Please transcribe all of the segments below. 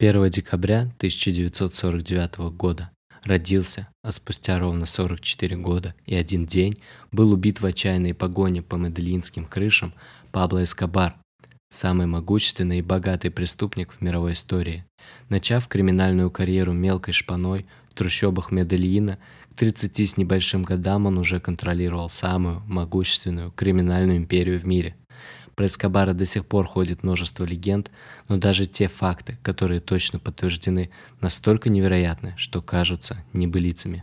1 декабря 1949 года родился, а спустя ровно 44 года и один день был убит в отчаянной погоне по медельинским крышам Пабло Эскобар, самый могущественный и богатый преступник в мировой истории. Начав криминальную карьеру мелкой шпаной в трущобах Медельина, к 30 с небольшим годам он уже контролировал самую могущественную криминальную империю в мире. Про Эскобара до сих пор ходит множество легенд, но даже те факты, которые точно подтверждены, настолько невероятны, что кажутся небылицами.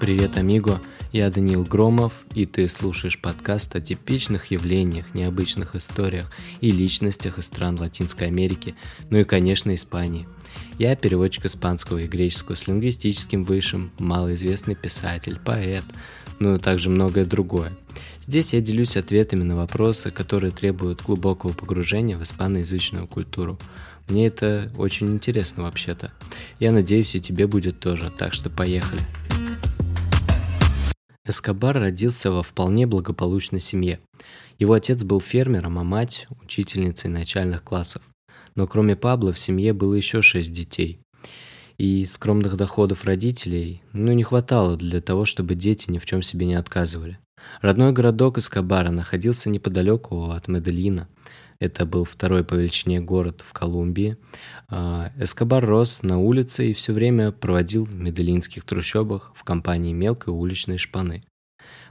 Привет, амиго! Я Даниил Громов, и ты слушаешь подкаст о типичных явлениях, необычных историях и личностях из стран Латинской Америки, ну и, конечно, Испании. Я переводчик испанского и греческого с лингвистическим высшим, малоизвестный писатель, поэт, ну и также многое другое. Здесь я делюсь ответами на вопросы, которые требуют глубокого погружения в испаноязычную культуру. Мне это очень интересно вообще-то. Я надеюсь, и тебе будет тоже, так что поехали. Эскобар родился во вполне благополучной семье. Его отец был фермером, а мать – учительницей начальных классов. Но кроме Пабло в семье было еще шесть детей. И скромных доходов родителей ну, не хватало для того, чтобы дети ни в чем себе не отказывали. Родной городок Эскобара находился неподалеку от Медельина – это был второй по величине город в Колумбии. А, Эскобар рос на улице и все время проводил в медельинских трущобах в компании мелкой уличной шпаны.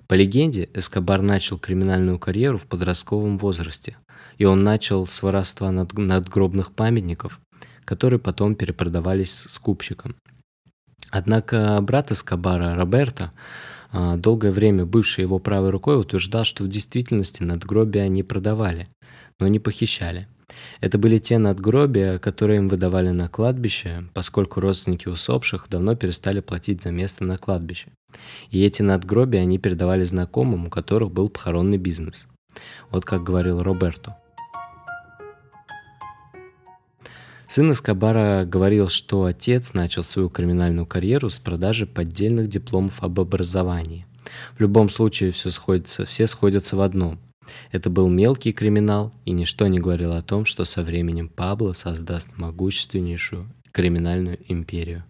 По легенде, Эскобар начал криминальную карьеру в подростковом возрасте, и он начал с воровства над, надгробных памятников, которые потом перепродавались скупщикам. Однако брат Эскобара, Роберто, долгое время бывший его правой рукой, утверждал, что в действительности надгробия не продавали, но не похищали. Это были те надгробия, которые им выдавали на кладбище, поскольку родственники усопших давно перестали платить за место на кладбище. И эти надгробия они передавали знакомым, у которых был похоронный бизнес. Вот как говорил Роберто. Сын Эскобара говорил, что отец начал свою криминальную карьеру с продажи поддельных дипломов об образовании. В любом случае все сходится, все сходятся в одном. Это был мелкий криминал, и ничто не говорило о том, что со временем Пабло создаст могущественнейшую криминальную империю.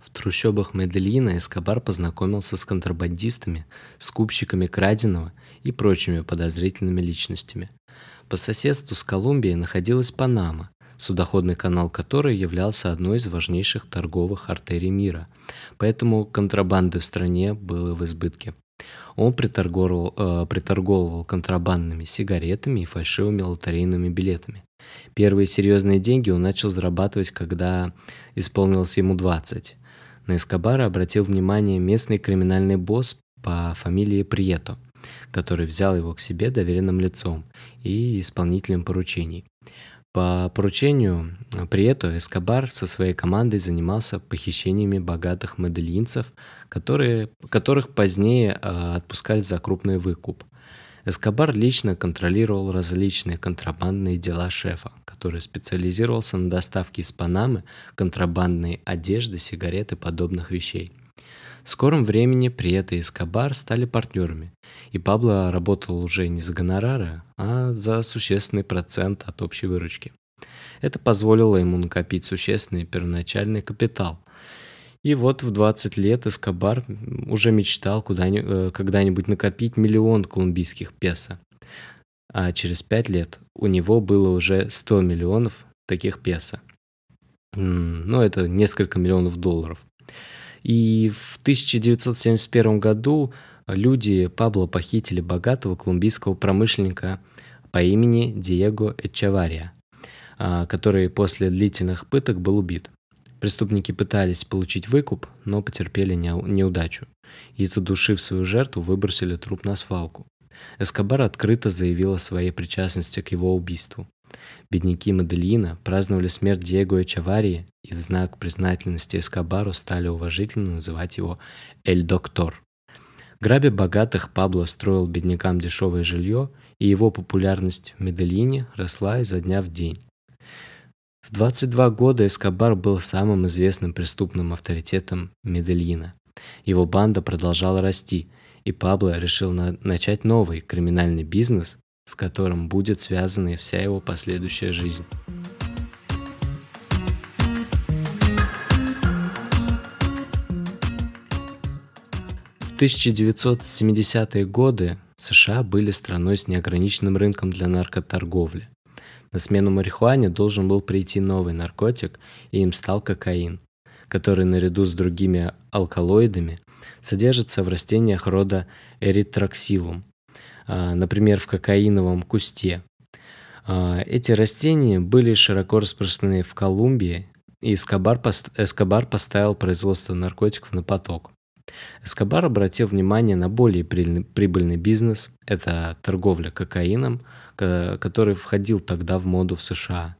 В трущобах Медельина Эскобар познакомился с контрабандистами, скупщиками краденого и прочими подозрительными личностями. По соседству с Колумбией находилась Панама, судоходный канал которой являлся одной из важнейших торговых артерий мира, поэтому контрабанды в стране было в избытке. Он приторговывал, э, приторговывал контрабандными сигаретами и фальшивыми лотерейными билетами. Первые серьезные деньги он начал зарабатывать, когда исполнилось ему 20. На Эскобара обратил внимание местный криминальный босс по фамилии Прието, который взял его к себе доверенным лицом и исполнителем поручений. По поручению Прието Эскобар со своей командой занимался похищениями богатых медельинцев, которые, которых позднее э, отпускали за крупный выкуп. Эскобар лично контролировал различные контрабандные дела шефа, который специализировался на доставке из Панамы контрабандной одежды, сигарет и подобных вещей. В скором времени Приета и Эскобар стали партнерами, и Пабло работал уже не за гонорары, а за существенный процент от общей выручки. Это позволило ему накопить существенный первоначальный капитал. И вот в 20 лет Эскобар уже мечтал э, когда-нибудь накопить миллион колумбийских песо. А через 5 лет у него было уже 100 миллионов таких песо. Ну, это несколько миллионов долларов. И в 1971 году люди Пабло похитили богатого колумбийского промышленника по имени Диего Эчавария, а, который после длительных пыток был убит. Преступники пытались получить выкуп, но потерпели неудачу и, задушив свою жертву, выбросили труп на свалку. Эскобар открыто заявил о своей причастности к его убийству. Бедняки Медельина праздновали смерть Диего Эчаварии и в знак признательности Эскобару стали уважительно называть его «Эль Доктор». Грабя богатых, Пабло строил беднякам дешевое жилье, и его популярность в Медельине росла изо дня в день. В 22 года Эскобар был самым известным преступным авторитетом Медельина. Его банда продолжала расти, и Пабло решил на начать новый криминальный бизнес, с которым будет связана вся его последующая жизнь. В 1970-е годы США были страной с неограниченным рынком для наркоторговли. На смену марихуане должен был прийти новый наркотик, и им стал кокаин, который наряду с другими алкалоидами содержится в растениях рода эритроксилум, например, в кокаиновом кусте. А, эти растения были широко распространены в Колумбии, и Эскобар, Эскобар поставил производство наркотиков на поток. Эскобар обратил внимание на более прибыльный бизнес – это торговля кокаином, который входил тогда в моду в США.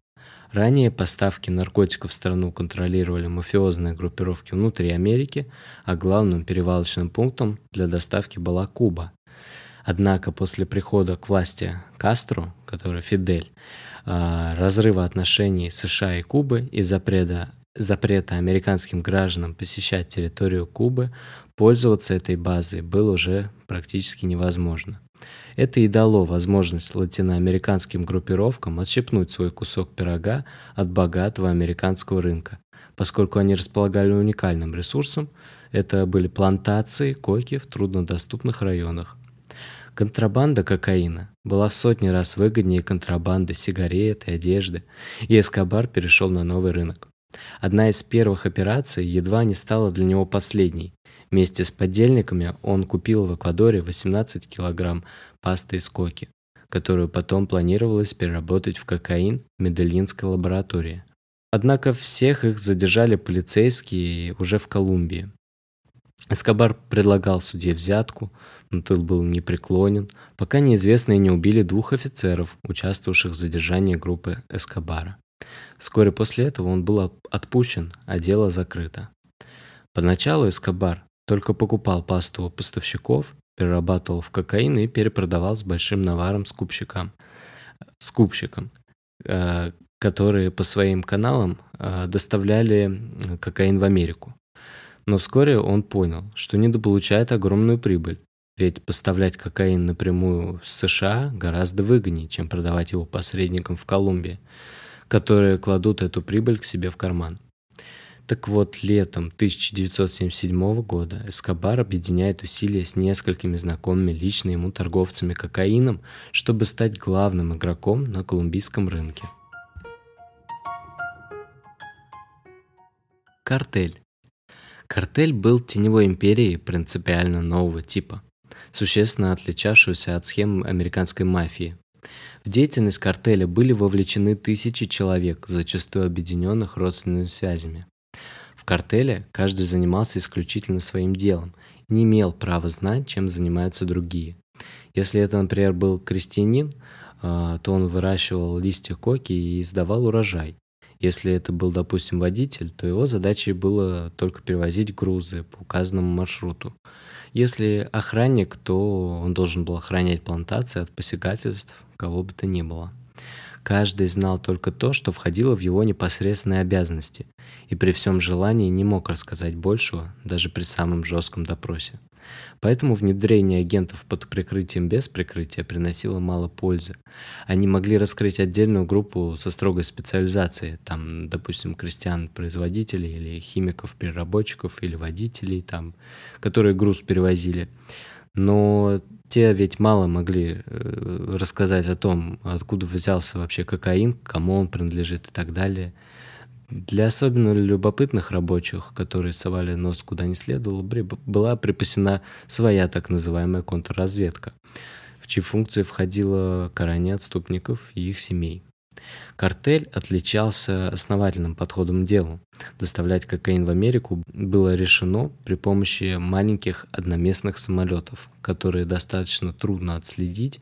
Ранее поставки наркотиков в страну контролировали мафиозные группировки внутри Америки, а главным перевалочным пунктом для доставки была Куба. Однако после прихода к власти Кастро, который Фидель, а, разрыва отношений США и Кубы и запрета, запрета американским гражданам посещать территорию Кубы, пользоваться этой базой было уже практически невозможно. Это и дало возможность латиноамериканским группировкам отщепнуть свой кусок пирога от богатого американского рынка, поскольку они располагали уникальным ресурсом, это были плантации коки в труднодоступных районах. Контрабанда кокаина была в сотни раз выгоднее контрабанды сигарет и одежды, и Эскобар перешел на новый рынок. Одна из первых операций едва не стала для него последней. Вместе с подельниками он купил в Эквадоре 18 килограмм пасты из коки, которую потом планировалось переработать в кокаин в Медельинской лаборатории. Однако всех их задержали полицейские уже в Колумбии. Эскобар предлагал судье взятку, но тот был непреклонен, пока неизвестные не убили двух офицеров, участвовавших в задержании группы Эскобара. Вскоре после этого он был отпущен, а дело закрыто. Поначалу Эскобар только покупал пасту у поставщиков, перерабатывал в кокаин и перепродавал с большим наваром скупщикам, скупщикам, э, которые по своим каналам э, доставляли кокаин в Америку. Но вскоре он понял, что недополучает огромную прибыль, ведь поставлять кокаин напрямую в США гораздо выгоднее, чем продавать его посредникам в Колумбии, которые кладут эту прибыль к себе в карман. Так вот, летом 1977 года Эскобар объединяет усилия с несколькими знакомыми лично ему торговцами кокаином, чтобы стать главным игроком на колумбийском рынке. Картель. Картель был теневой империей принципиально нового типа, существенно отличавшегося от схем американской мафии. В деятельность картеля были вовлечены тысячи человек, зачастую объединенных родственными связями. В картеле каждый занимался исключительно своим делом не имел права знать, чем занимаются другие. Если это, например, был крестьянин, а, то он выращивал листья коки и сдавал урожай. Если это был, допустим, водитель, то его задачей было только перевозить грузы по указанному маршруту. Если охранник, то он должен был охранять плантации от посягательств кого бы то ни было. Каждый знал только то, что входило в его непосредственные обязанности, и при всем желании не мог рассказать большего, даже при самом жестком допросе. Поэтому внедрение агентов под прикрытием без прикрытия приносило мало пользы. Они могли раскрыть отдельную группу со строгой специализацией, там, допустим, крестьян-производителей или химиков-переработчиков или водителей, там, которые груз перевозили. Но те ведь мало могли э, рассказать о том, откуда взялся вообще кокаин, кому он принадлежит и так далее. Для особенно любопытных рабочих, которые совали нос куда не следовало, была припасена своя так называемая контрразведка, в чьи функции входило карание отступников и их семей. Картель отличался основательным подходом к делу. Доставлять кокаин в Америку было решено при помощи маленьких одноместных самолетов, которые достаточно трудно отследить,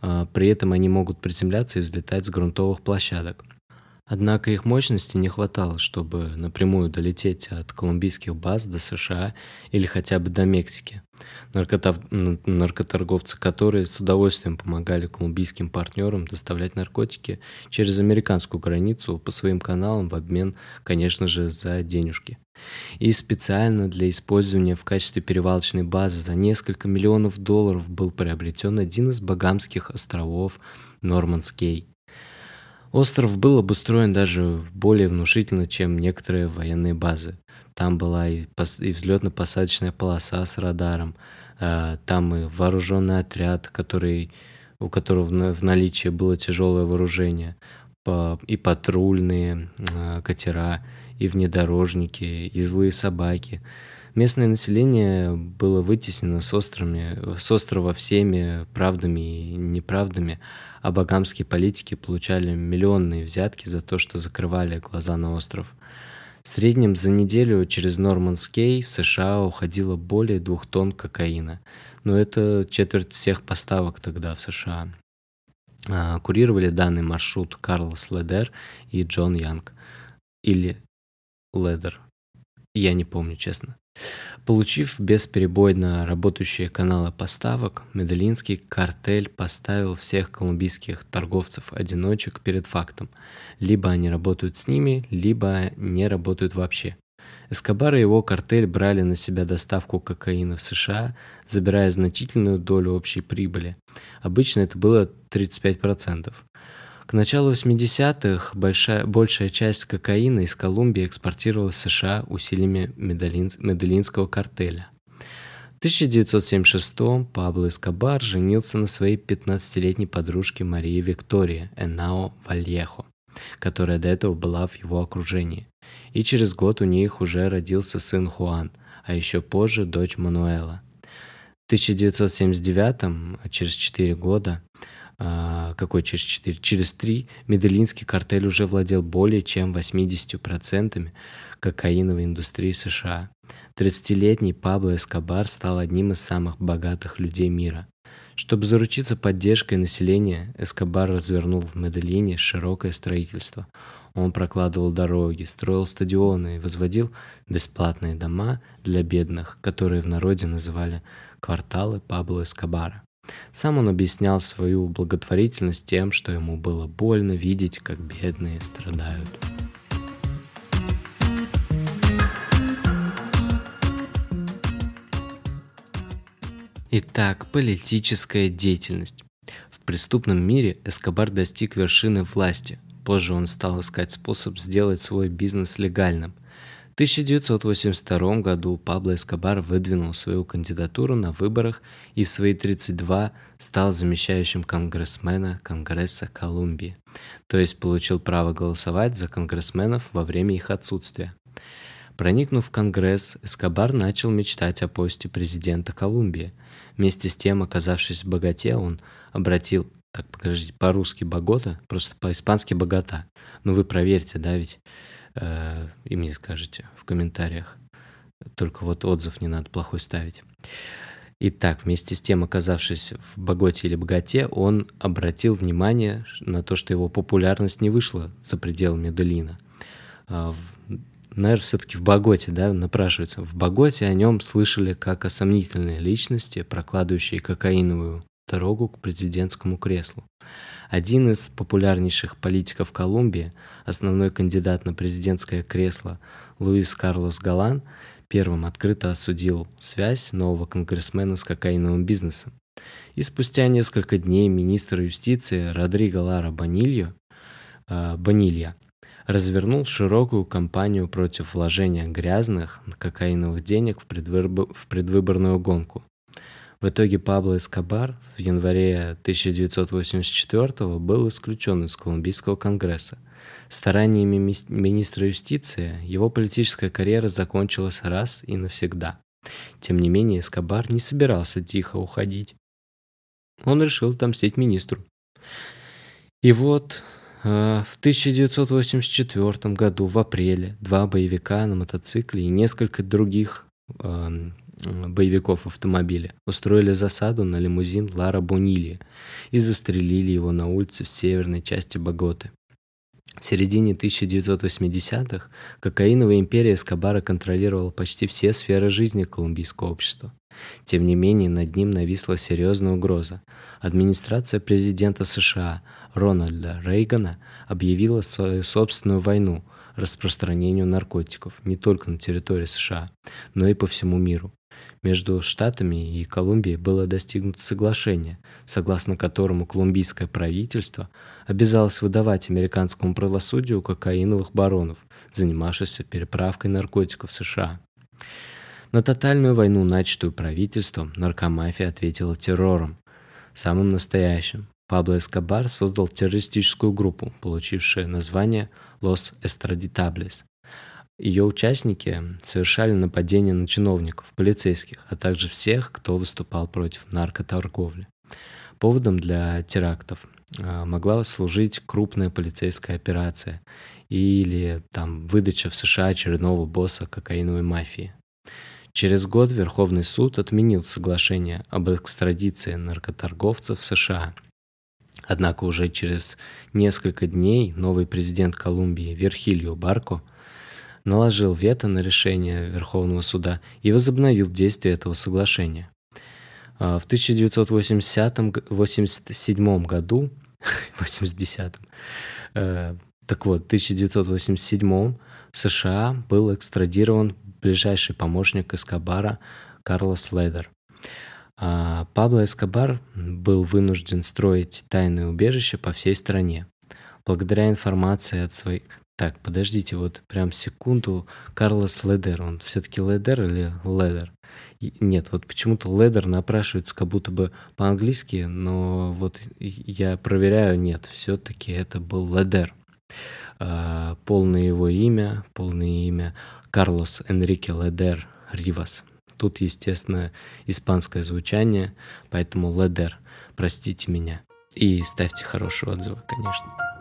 а, при этом они могут приземляться и взлетать с грунтовых площадок. Однако их мощности не хватало, чтобы напрямую долететь от колумбийских баз до США или хотя бы до Мексики. Наркотов... Наркоторговцы, которые с удовольствием помогали колумбийским партнерам доставлять наркотики через американскую границу по своим каналам в обмен, конечно же, за денежки. И специально для использования в качестве перевалочной базы за несколько миллионов долларов был приобретен один из Багамских островов Нормандскей. Остров был обустроен даже более внушительно, чем некоторые военные базы. Там была и, и взлетно-посадочная полоса с радаром, э, там и вооруженный отряд, который, у которого в, наличии было тяжелое вооружение, и патрульные э, катера, и внедорожники, и злые собаки. Местное население было вытеснено с, острами, с острова всеми правдами и неправдами, а багамские политики получали миллионные взятки за то, что закрывали глаза на остров. В среднем за неделю через Нормандскей в США уходило более двух тонн кокаина. Но это четверть всех поставок тогда в США. А, курировали данный маршрут Карлос Ледер и Джон Янг. Или Ледер. Я не помню, честно. Получив бесперебойно работающие каналы поставок, Медellинский картель поставил всех колумбийских торговцев-одиночек перед фактом. Либо они работают с ними, либо не работают вообще. Эскобар и его картель брали на себя доставку кокаина в США, забирая значительную долю общей прибыли. Обычно это было 35%. К началу 80-х большая, большая часть кокаина из Колумбии экспортировалась в США усилиями Медellин, Медellинского картеля. В 1976-м Пабло Эскобар женился на своей 15-летней подружке Марии Виктории Энао Вальехо, которая до этого была в его окружении. И через год у них уже родился сын Хуан, а еще позже дочь Мануэла. В 1979-м, через 4 года, какой через 4, через 3 Медellинский картель уже владел более чем 80% кокаиновой индустрии США. 30-летний Пабло Эскобар стал одним из самых богатых людей мира. Чтобы заручиться поддержкой населения, Эскобар развернул в Медellине широкое строительство. Он прокладывал дороги, строил стадионы и возводил бесплатные дома для бедных, которые в народе называли кварталы Пабло Эскобара. Сам он объяснял свою благотворительность тем, что ему было больно видеть, как бедные страдают. Итак, политическая деятельность. В преступном мире Эскобар достиг вершины власти. Позже он стал искать способ сделать свой бизнес легальным. 1982 году Пабло Эскобар выдвинул свою кандидатуру на выборах и в свои 32 стал замещающим конгрессмена Конгресса Колумбии, то есть получил право голосовать за конгрессменов во время их отсутствия. Проникнув в Конгресс, Эскобар начал мечтать о посте президента Колумбии. Вместе с тем, оказавшись в богате, он обратил, так покажите, по-русски богота, просто по-испански богата. Ну вы проверьте, да, ведь Э, и мне скажете в комментариях. Только вот отзыв не надо плохой ставить. Итак, вместе с тем, оказавшись в боготе или богате, он обратил внимание на то, что его популярность не вышла за пределами Медellина. А, Наверное, все-таки в Боготе, да, напрашивается. В Боготе о нем слышали как о сомнительной личности, прокладывающей кокаиновую дорогу к президентскому креслу. Один из популярнейших политиков Колумбии, основной кандидат на президентское кресло Луис Карлос Галан, первым открыто осудил связь нового конгрессмена с кокаиновым бизнесом. И спустя несколько дней министр юстиции Родриго Лара Банильо, э, Банилья развернул широкую кампанию против вложения грязных кокаиновых денег в, предвыбор, в предвыборную гонку. В итоге Пабло Эскобар в январе 1984 был исключен из Колумбийского конгресса. Стараниями министра юстиции его политическая карьера закончилась раз и навсегда. Тем не менее, Эскобар не собирался тихо уходить. Он решил отомстить министру. И вот э, в 1984 году, в апреле, два боевика на мотоцикле и несколько других э, боевиков автомобиля устроили засаду на лимузин Лара Бонильи и застрелили его на улице в северной части Боготы. В середине 1980-х кокаиновая империя Эскобара контролировала почти все сферы жизни колумбийского общества. Тем не менее, над ним нависла серьезная угроза. Администрация президента США Рональда Рейгана объявила свою собственную войну распространению наркотиков не только на территории США, но и по всему миру. Между Штатами и Колумбией было достигнуто соглашение, согласно которому колумбийское правительство обязалось выдавать американскому правосудию кокаиновых баронов, занимавшихся переправкой наркотиков в США. На тотальную войну, начатую правительством, наркомафия ответила террором, самым настоящим. Пабло Эскобар создал террористическую группу, получившую название «Los Estraditables», ее участники совершали нападения на чиновников, полицейских, а также всех, кто выступал против наркоторговли. Поводом для терактов а, могла служить крупная полицейская операция или там выдача в США очередного босса кокаиновой мафии. Через год Верховный суд отменил соглашение об экстрадиции наркоторговцев в США. Однако уже через несколько дней новый президент Колумбии Верхилио Барко – наложил вето на решение Верховного суда и возобновил действие этого соглашения. А, в 1987 году, 80 э, так вот, в 1987 в США был экстрадирован ближайший помощник Эскобара Карлос Ледер. А Пабло Эскобар был вынужден строить тайное убежище по всей стране. Благодаря информации от своих так, подождите, вот прям секунду. Карлос Ледер, он все-таки Ледер или Ледер? Нет, вот почему-то Ледер напрашивается как будто бы по-английски, но вот я проверяю, нет, все-таки это был Ледер. А, полное его имя, полное имя Карлос Энрике Ледер Ривас. Тут, естественно, испанское звучание, поэтому Ледер. Простите меня. И ставьте хорошие отзывы, конечно.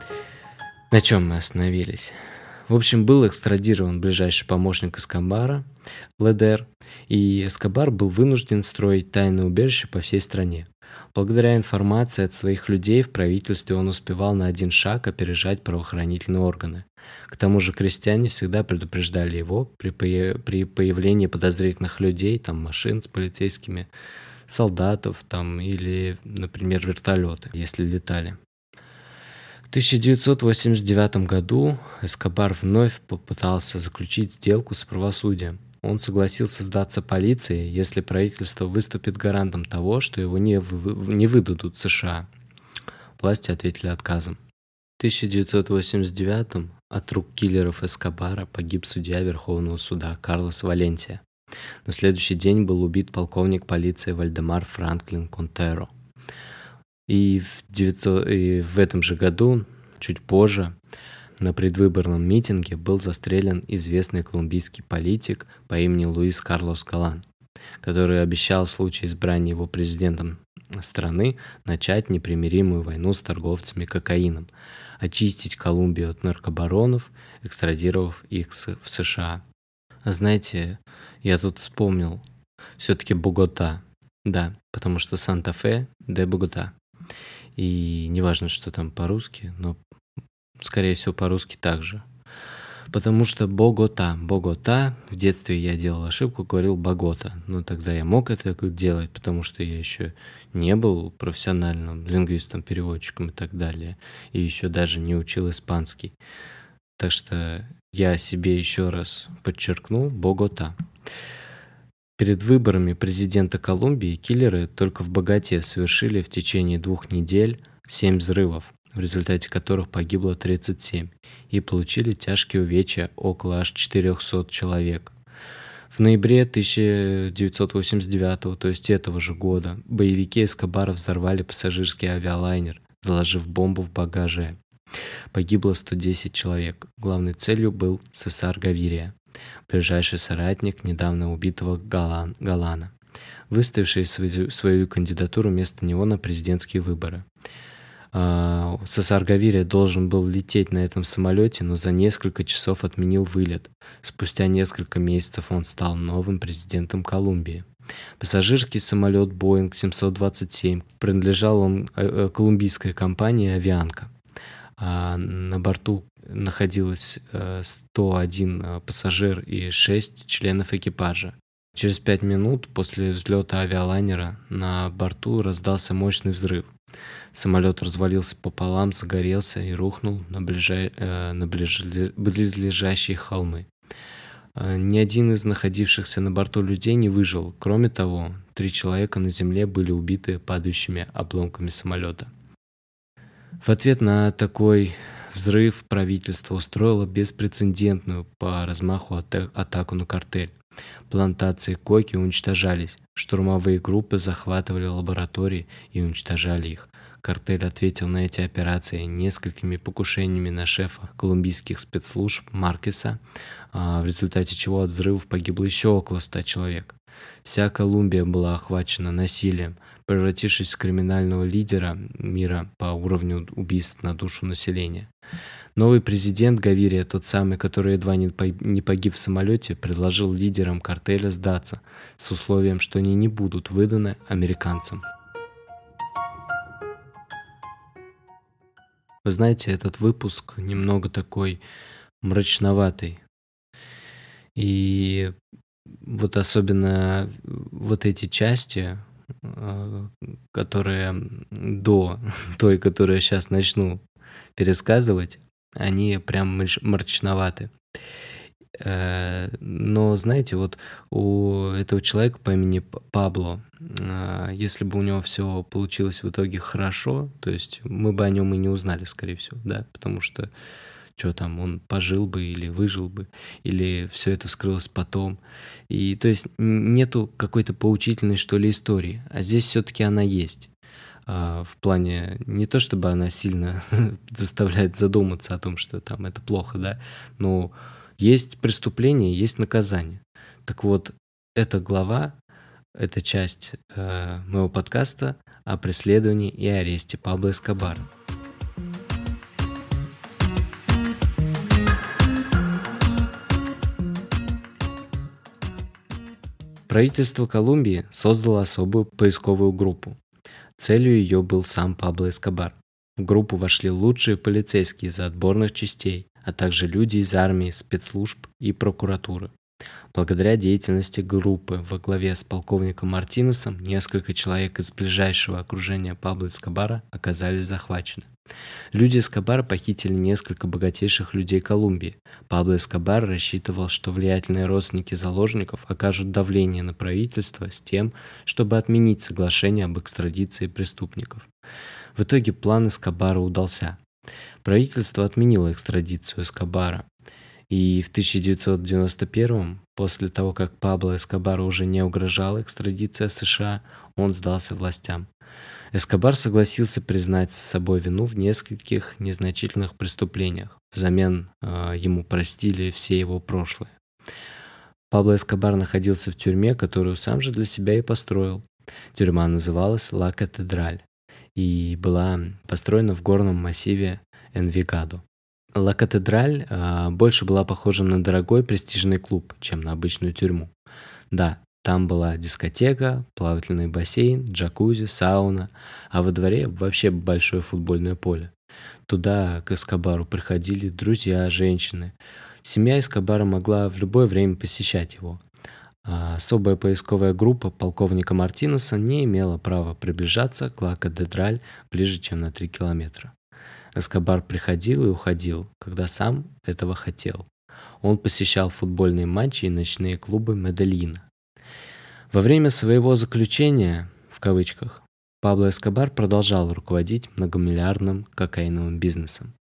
На чем мы остановились? В общем, был экстрадирован ближайший помощник Эскобара, Ледер, и Эскобар был вынужден строить тайное убежище по всей стране. Благодаря информации от своих людей в правительстве он успевал на один шаг опережать правоохранительные органы. К тому же крестьяне всегда предупреждали его при, при появлении подозрительных людей, там машин с полицейскими, солдатов там или, например, вертолеты, если летали. 1989 году Эскобар вновь попытался заключить сделку с правосудием. Он согласился сдаться полиции, если правительство выступит гарантом того, что его не, вы, не выдадут США. Власти ответили отказом. В 1989 от рук киллеров Эскобара погиб судья Верховного суда Карлос Валенсия. На следующий день был убит полковник полиции Вальдемар Франклин Контеро – и в, 900, и в этом же году, чуть позже, на предвыборном митинге был застрелен известный колумбийский политик по имени Луис Карлос Галан, который обещал в случае избрания его президентом страны начать непримиримую войну с торговцами кокаином, очистить Колумбию от наркобаронов, экстрадировав их в США. Знаете, я тут вспомнил, все-таки Богота, да, потому что Санта-Фе де Богота. И неважно, что там по-русски, но скорее всего по-русски также. Потому что Богота, Богота, в детстве я делал ошибку, говорил Богота. Но тогда я мог это делать, потому что я еще не был профессиональным лингвистом, переводчиком и так далее. И еще даже не учил испанский. Так что я себе еще раз подчеркнул Богота. Перед выборами президента Колумбии киллеры только в богате совершили в течение двух недель семь взрывов, в результате которых погибло 37, и получили тяжкие увечья около аж 400 человек. В ноябре 1989, то есть этого же года, боевики Эскобара взорвали пассажирский авиалайнер, заложив бомбу в багаже. Погибло 110 человек. Главной целью был Сесар Гавирия ближайший соратник недавно убитого Галан, Галана, выставивший свою, свою кандидатуру вместо него на президентские выборы. А, Сасар Гавирия должен был лететь на этом самолете, но за несколько часов отменил вылет. Спустя несколько месяцев он стал новым президентом Колумбии. Пассажирский самолет Boeing 727 принадлежал он э, э, колумбийской компании «Авианка». А на борту находилось 101 пассажир и 6 членов экипажа. Через пять минут после взлета авиалайнера на борту раздался мощный взрыв. Самолет развалился пополам, загорелся и рухнул на, ближай... э, на ближ... близлежащие холмы. Э, ни один из находившихся на борту людей не выжил. Кроме того, три человека на земле были убиты падающими обломками самолета. В ответ на такой взрыв правительство устроило беспрецедентную по размаху атаку на картель. Плантации коки уничтожались, штурмовые группы захватывали лаборатории и уничтожали их. Картель ответил на эти операции несколькими покушениями на шефа колумбийских спецслужб Маркеса, а, в результате чего от взрывов погибло еще около 100 человек. Вся Колумбия была охвачена насилием, превратившись в криминального лидера мира по уровню убийств на душу населения. Новый президент Гавирия, тот самый, который едва не погиб в самолете, предложил лидерам картеля сдаться с условием, что они не будут выданы американцам. Вы знаете, этот выпуск немного такой мрачноватый. И вот особенно вот эти части, которые до той, которую я сейчас начну пересказывать, они прям мрачноваты. Э, но, знаете, вот у этого человека по имени Пабло, э, если бы у него все получилось в итоге хорошо, то есть мы бы о нем и не узнали, скорее всего, да, потому что что там, он пожил бы или выжил бы, или все это вскрылось потом. И то есть нету какой-то поучительной, что ли, истории, а здесь все-таки она есть. А, в плане не то чтобы она сильно заставляет задуматься о том, что там это плохо, да, но есть преступление, есть наказание. Так вот, эта глава, эта часть э, моего подкаста о преследовании и аресте Пабло Эскобара. Правительство Колумбии создало особую поисковую группу, Целью ее был сам Пабло Эскобар. В группу вошли лучшие полицейские из отборных частей, а также люди из армии, спецслужб и прокуратуры. Благодаря деятельности группы во главе с полковником Мартинесом несколько человек из ближайшего окружения Пабло Эскобара оказались захвачены. Люди Эскобара похитили несколько богатейших людей Колумбии. Пабло Эскобар рассчитывал, что влиятельные родственники заложников окажут давление на правительство с тем, чтобы отменить соглашение об экстрадиции преступников. В итоге план Эскобара удался. Правительство отменило экстрадицию Эскобара, и в 1991 после того, как Пабло Эскобару уже не угрожала экстрадиция США, он сдался властям. Эскобар согласился признать собой вину в нескольких незначительных преступлениях. Взамен э, ему простили все его прошлое. Пабло Эскобар находился в тюрьме, которую сам же для себя и построил. Тюрьма называлась Ла Катедраль и была построена в горном массиве Энвигадо. Ла Катедраль э, больше была похожа на дорогой престижный клуб, чем на обычную тюрьму. Да, там была дискотека, плавательный бассейн, джакузи, сауна, а во дворе вообще большое футбольное поле. Туда к Эскобару приходили друзья, женщины. Семья Эскобара могла в любое время посещать его. А особая поисковая группа полковника Мартинеса не имела права приближаться к Ла-Катедраль ближе, чем на 3 километра. Эскобар приходил и уходил, когда сам этого хотел. Он посещал футбольные матчи и ночные клубы Медельина. Во время своего заключения, в кавычках, Пабло Эскобар продолжал руководить многомиллиардным кокаиновым бизнесом.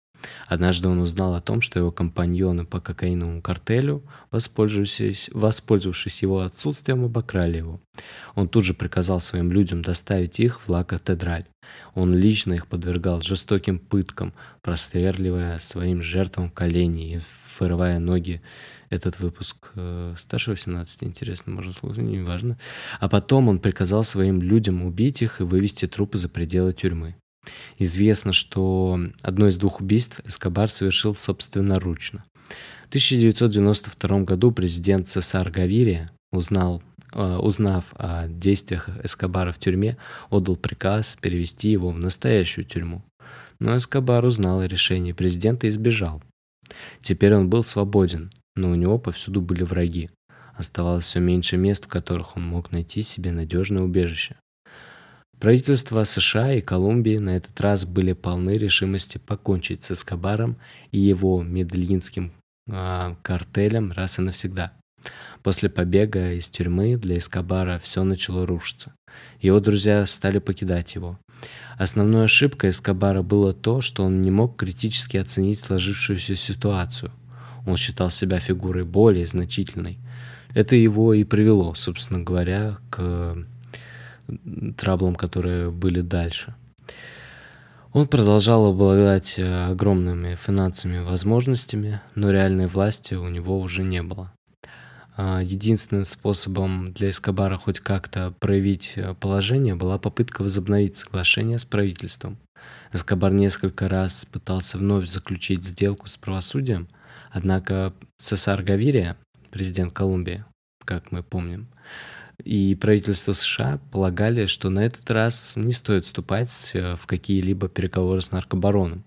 Однажды он узнал о том, что его компаньоны по кокаиновому картелю, воспользовавшись, воспользовавшись его отсутствием, обокрали его. Он тут же приказал своим людям доставить их в Ла-Катедраль. Он лично их подвергал жестоким пыткам, простреливая своим жертвам колени и вырывая ноги. Этот выпуск э, старше 18, интересно, можно слушать, неважно. А потом он приказал своим людям убить их и вывести трупы за пределы тюрьмы. Известно, что одно из двух убийств Эскобар совершил собственноручно. В 1992 году президент СССР Гавирия узнал, э, узнав о действиях Эскобара в тюрьме, отдал приказ перевести его в настоящую тюрьму. Но Эскобар узнал о решении президента и сбежал. Теперь он был свободен, но у него повсюду были враги. Оставалось все меньше мест, в которых он мог найти себе надежное убежище. Правительства США и Колумбии на этот раз были полны решимости покончить с Эскобаром и его медлинским э, картелем раз и навсегда. После побега из тюрьмы для Эскобара все начало рушиться. Его друзья стали покидать его. Основной ошибкой Эскобара было то, что он не мог критически оценить сложившуюся ситуацию. Он считал себя фигурой более значительной. Это его и привело, собственно говоря, к траблам, которые были дальше. Он продолжал обладать э, огромными финансовыми возможностями, но реальной власти у него уже не было. А, единственным способом для Эскобара хоть как-то проявить э, положение была попытка возобновить соглашение с правительством. Эскобар несколько раз пытался вновь заключить сделку с правосудием, однако Цесар Гавирия, президент Колумбии, как мы помним, и правительство США полагали, что на этот раз не стоит вступать э, в какие-либо переговоры с наркобароном.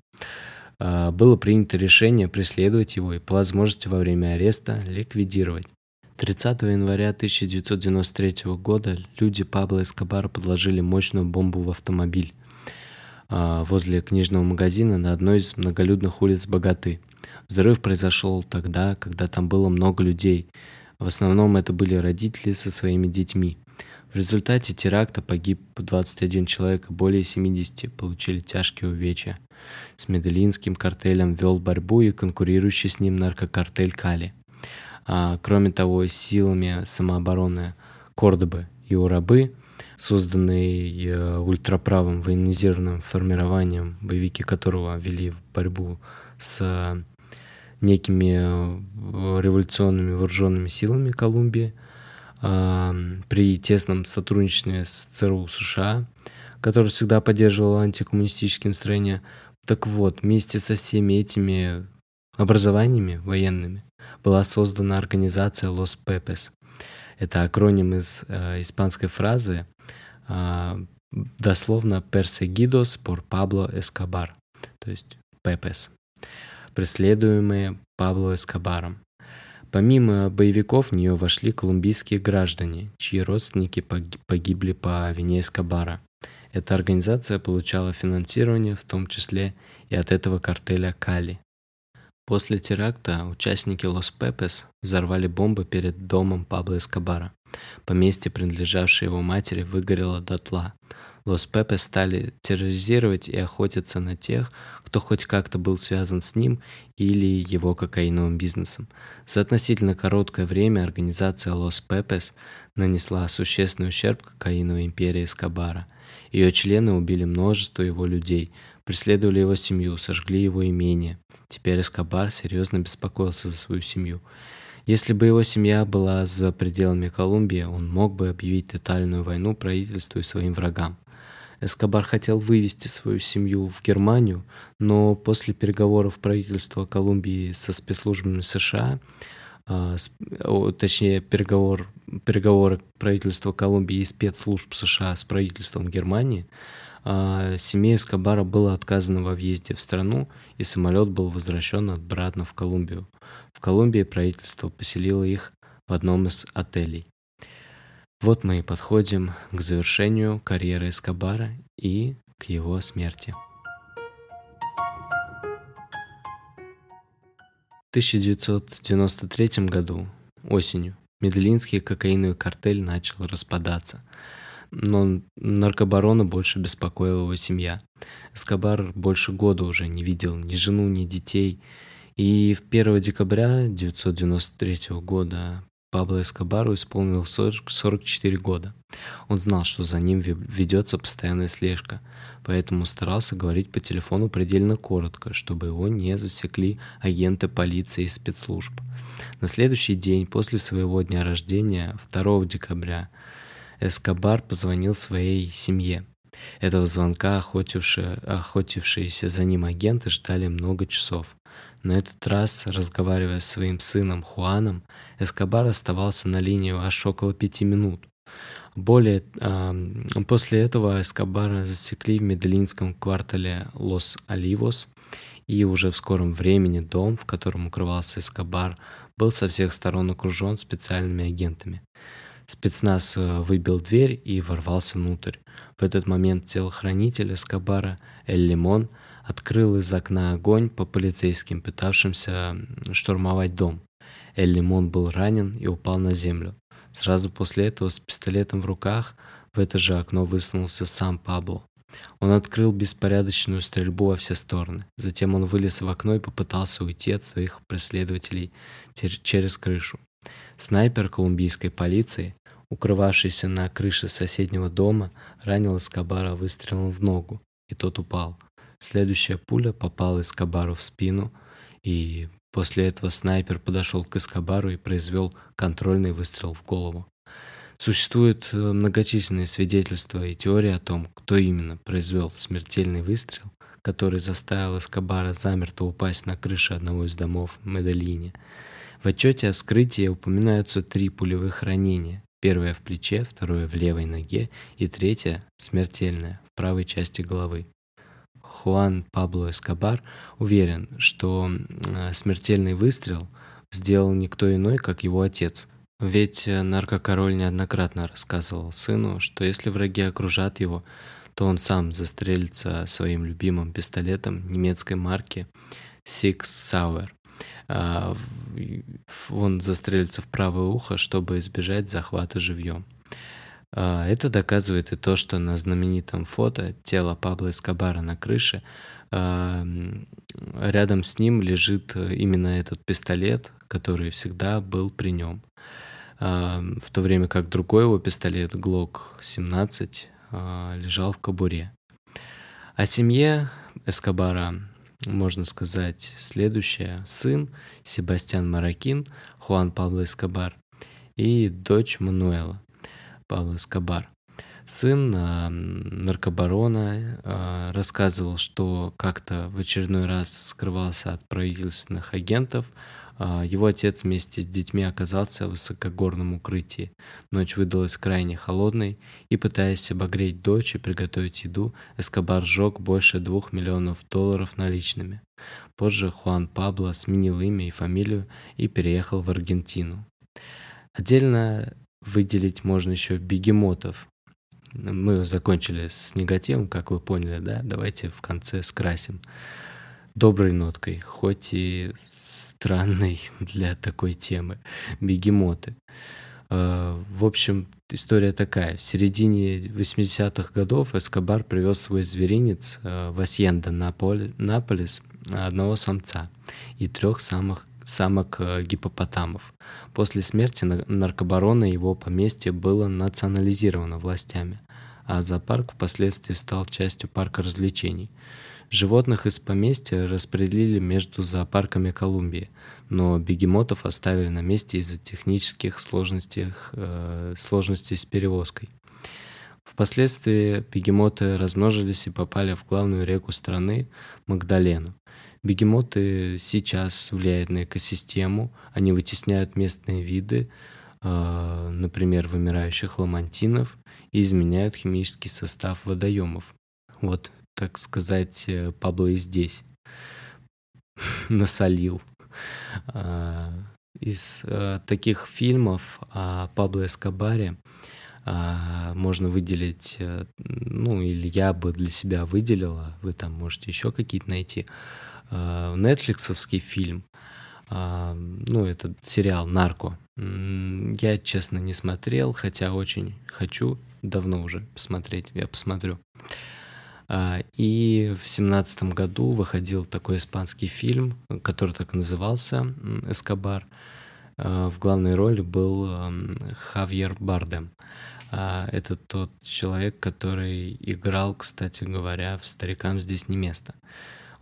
А, было принято решение преследовать его и по возможности во время ареста ликвидировать. 30 января 1993 года люди Пабло Эскобара подложили мощную бомбу в автомобиль а, возле книжного магазина на одной из многолюдных улиц Богаты. Взрыв произошел тогда, когда там было много людей. В основном это были родители со своими детьми. В результате теракта погиб 21 человек, и более 70 получили тяжкие увечья. С Медellинским картелем вел борьбу и конкурирующий с ним наркокартель Кали. А, кроме того, силами самообороны Кордобы и Урабы, созданные э, ультраправым военизированным формированием, боевики которого вели в борьбу с некими э, революционными вооруженными силами Колумбии а, при тесном сотрудничестве с ЦРУ США, который всегда поддерживал антикоммунистические настроения. Так вот, вместе со всеми этими образованиями военными была создана организация Los Pepes. Это акроним из э, испанской фразы, э, дословно Perseguidos por Pablo Escobar, то есть Pepes, преследуемые Пабло Эскобаром. Помимо боевиков в нее вошли колумбийские граждане, чьи родственники погибли по вине Эскобара. Эта организация получала финансирование, в том числе и от этого картеля Кали. После теракта участники Лос Пепес взорвали бомбы перед домом Пабло Эскобара. Поместье, принадлежавшее его матери, выгорело дотла. Лос Пепес стали терроризировать и охотиться на тех, кто хоть как-то был связан с ним или его кокаиновым бизнесом. За относительно короткое время организация Лос Пепес нанесла существенный ущерб кокаиновой империи Эскобара. Ее члены убили множество его людей, преследовали его семью, сожгли его имение. Теперь Эскобар серьезно беспокоился за свою семью. Если бы его семья была за пределами Колумбии, он мог бы объявить тотальную войну правительству и своим врагам. Эскобар хотел вывести свою семью в Германию, но после переговоров правительства Колумбии со спецслужбами США, а, точнее переговор, переговоры правительства Колумбии и спецслужб США с правительством Германии, а, семье Эскобара было отказано во въезде в страну, и самолет был возвращен обратно в Колумбию. В Колумбии правительство поселило их в одном из отелей. Вот мы и подходим к завершению карьеры Эскобара и к его смерти. В 1993 году, осенью, Медellинский кокаиновый картель начал распадаться – но наркобарона больше беспокоила его семья. Эскобар больше года уже не видел ни жену, ни детей. И в 1 декабря 1993 года Пабло Эскобару исполнилось 44 года. Он знал, что за ним ведется постоянная слежка, поэтому старался говорить по телефону предельно коротко, чтобы его не засекли агенты полиции и спецслужб. На следующий день после своего дня рождения, 2 декабря, Эскобар позвонил своей семье. Этого звонка охотившие, охотившиеся за ним агенты ждали много часов. На этот раз, разговаривая с своим сыном Хуаном, Эскобар оставался на линии аж около пяти минут. Более, э, после этого Эскобара засекли в медельинском квартале Лос-Оливос И уже в скором времени дом, в котором укрывался Эскобар, был со всех сторон окружен специальными агентами. Спецназ э, выбил дверь и ворвался внутрь. В этот момент телохранитель Эскобара Эль Лимон открыл из окна огонь по полицейским, пытавшимся штурмовать дом. Эль Лимон был ранен и упал на землю. Сразу после этого с пистолетом в руках в это же окно высунулся сам Пабло. Он открыл беспорядочную стрельбу во все стороны. Затем он вылез в окно и попытался уйти от своих преследователей через крышу. Снайпер колумбийской полиции, укрывавшийся на крыше соседнего дома, ранил Эскобара выстрелом в ногу, и тот упал. Следующая пуля попала Эскобару в спину, и после этого снайпер подошел к Эскобару и произвел контрольный выстрел в голову. Существуют э, многочисленные свидетельства и теории о том, кто именно произвел смертельный выстрел, который заставил Эскобара замертво упасть на крышу одного из домов в Медельине. В отчете о вскрытии упоминаются три пулевых ранения. Первое в плече, второе в левой ноге и третье, смертельное, в правой части головы. Хуан Пабло Эскобар уверен, что э, смертельный выстрел сделал никто иной, как его отец – ведь э, наркокороль неоднократно рассказывал сыну, что если враги окружат его, то он сам застрелится своим любимым пистолетом немецкой марки Six Sauer. А, он застрелится в правое ухо, чтобы избежать захвата живьем. А, это доказывает и то, что на знаменитом фото тело Пабло Эскобара на крыше а, рядом с ним лежит э, именно этот пистолет, который всегда был при нем в то время как другой его пистолет Glock 17 а, лежал в кобуре. О семье Эскобара можно сказать следующее. Сын Себастьян Маракин, Хуан Пабло Эскобар и дочь Мануэла Пабло Эскобар. Сын э, наркобарона э, рассказывал, что как-то в очередной раз скрывался от правительственных агентов, а, его отец вместе с детьми оказался в высокогорном укрытии. Ночь выдалась крайне холодной, и, пытаясь обогреть дочь и приготовить еду, Эскобар сжег больше двух миллионов долларов наличными. Позже Хуан Пабло сменил имя и фамилию и переехал в Аргентину. Отдельно выделить можно еще бегемотов. Мы закончили с негативом, как вы поняли, да? Давайте в конце скрасим доброй ноткой, хоть и странной для такой темы. Бегемоты. А, в общем, история такая. В середине 80-х годов Эскобар привез свой зверинец а, в Асьенда Наполис одного самца и трех самых самок а, гипопотамов. После смерти наркобарона его поместье было национализировано властями, а зоопарк впоследствии стал частью парка развлечений – Животных из поместья распределили между зоопарками Колумбии, но бегемотов оставили на месте из-за технических сложностей, э, сложностей с перевозкой. Впоследствии бегемоты размножились и попали в главную реку страны Магдалену. Бегемоты сейчас влияют на экосистему, они вытесняют местные виды, э, например, вымирающих ламантинов, и изменяют химический состав водоемов. Вот так сказать, э, Пабло и здесь насолил. А, из э, таких фильмов о Пабло Эскобаре а, можно выделить, э, ну, или я бы для себя выделила, вы там можете еще какие-то найти, нетфликсовский фильм, а, ну, этот сериал «Нарко». Я, честно, не смотрел, хотя очень хочу, давно уже посмотреть, я посмотрю. А, и в семнадцатом году выходил такой испанский фильм, который так назывался «Эскобар». А, в главной роли был Хавьер Бардем. Это тот человек, который играл, кстати говоря, в «Старикам здесь не место».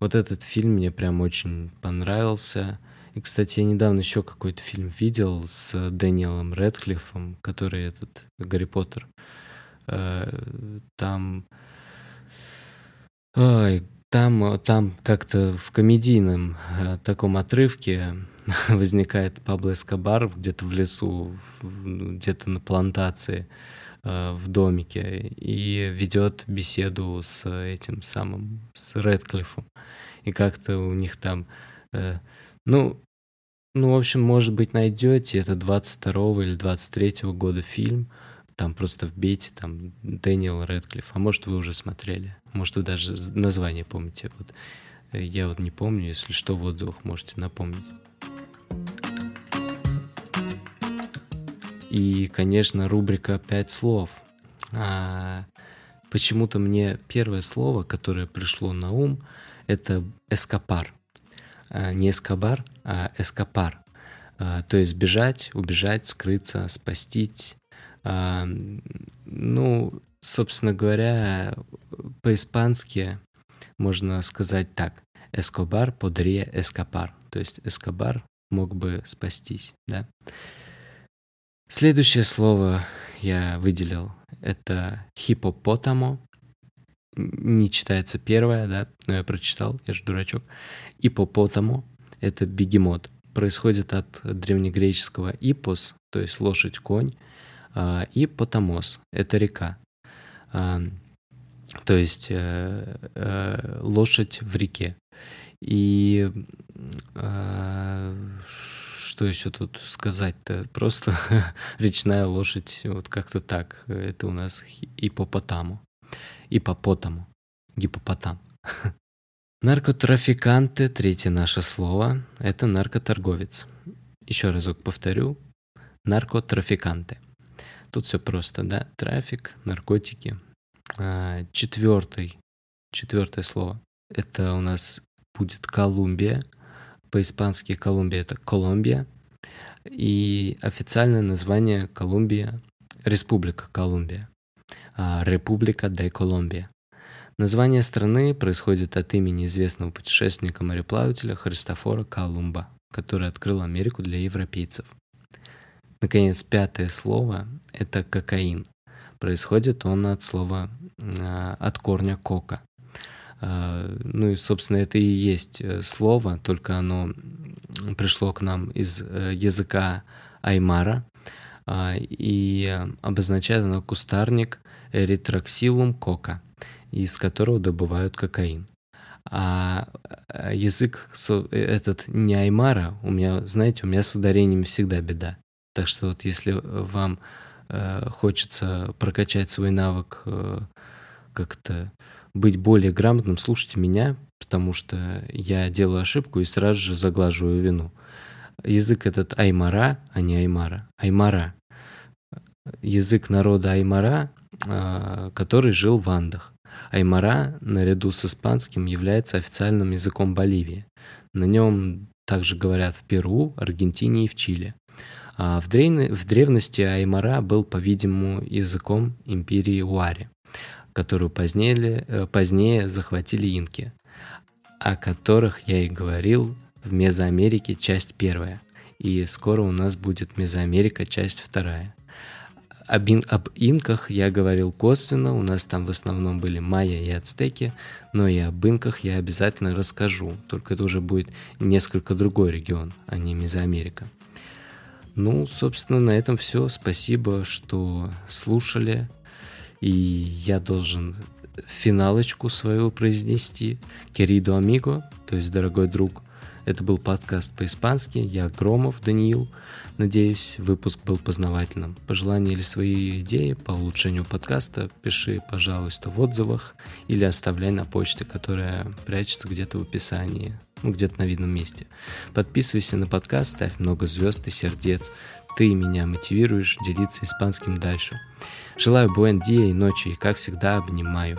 Вот этот фильм мне прям очень понравился. И, кстати, я недавно еще какой-то фильм видел с Дэниелом Редклиффом, который этот Гарри Поттер. Там Ой, там, там как-то в комедийном э, таком отрывке возникает Пабло Эскобар где-то в лесу, ну, где-то на плантации, э, в домике, и ведет беседу с этим самым, с Редклиффом. и как-то у них там, э, ну, ну, в общем, может быть, найдете, это 22 или 23 года фильм, там просто вбейте там Дэниел Рэдклифф, а может вы уже смотрели, может вы даже название помните, вот э, я вот не помню, если что в отзывах можете напомнить. И, конечно, рубрика «Пять слов». А, почему-то мне первое слово, которое пришло на ум, это «эскапар». А, не «эскобар», а «эскапар». А, то есть бежать, убежать, скрыться, спастить. А, ну, собственно говоря, по-испански можно сказать так. «Эскобар подría эскапар». То есть «эскобар» мог бы спастись, да. Следующее слово я выделил. Это хипопотамо. Не читается первое, да, но я прочитал, я же дурачок. Ипопотамо – это бегемот. Происходит от древнегреческого ипос, то есть лошадь, конь, а, и потамос – это река. А, то есть э, э, лошадь в реке. И а, что еще тут сказать-то? Просто речная лошадь, вот как-то так. Это у нас ипопотаму. Ипопотаму. Гипопотам. Наркотрафиканты, третье наше слово, это наркоторговец. Еще разок повторю. Наркотрафиканты. Тут все просто, да? Трафик, наркотики. А, четвертый, четвертое слово. Это у нас будет Колумбия по-испански Колумбия это Колумбия, и официальное название Колумбия – Республика Колумбия, а Република де Колумбия. Название страны происходит от имени известного путешественника-мореплавателя Христофора Колумба, который открыл Америку для европейцев. Наконец, пятое слово – это кокаин. Происходит он от слова, а, от корня кока. А, ну и, собственно, это и есть э, слово, только оно пришло к нам из э, языка аймара, а, и обозначает оно кустарник эритроксилум кока, из которого добывают кокаин. А, а язык этот не аймара, у меня, знаете, у меня с ударением всегда беда. Так что вот если вам э, хочется прокачать свой навык как-то быть более грамотным, слушайте меня, потому что я делаю ошибку и сразу же заглаживаю вину. Язык этот Аймара, а не Аймара. Аймара. Язык народа Аймара, а, который жил в Андах. Аймара, наряду с испанским, является официальным языком Боливии. На нем также говорят в Перу, Аргентине и в Чили. А в, древности Аймара был, по-видимому, языком империи Уари которую позднее, э, позднее захватили инки, о которых я и говорил в Мезоамерике часть первая. И скоро у нас будет Мезоамерика часть вторая. Об, ин, об инках я говорил косвенно, у нас там в основном были майя и ацтеки, но и об инках я обязательно расскажу, только это уже будет несколько другой регион, а не Мезоамерика. Ну, собственно, на этом все. Спасибо, что слушали. И я должен финалочку свою произнести. Querido amigo, то есть дорогой друг. Это был подкаст по-испански. Я Громов Даниил. Надеюсь, выпуск был познавательным. Пожелания или свои идеи по улучшению подкаста пиши, пожалуйста, в отзывах или оставляй на почте, которая прячется где-то в описании, ну, где-то на видном месте. Подписывайся на подкаст, ставь много звезд и сердец. Ты меня мотивируешь делиться испанским дальше. Желаю буэн и ночи, и как всегда обнимаю.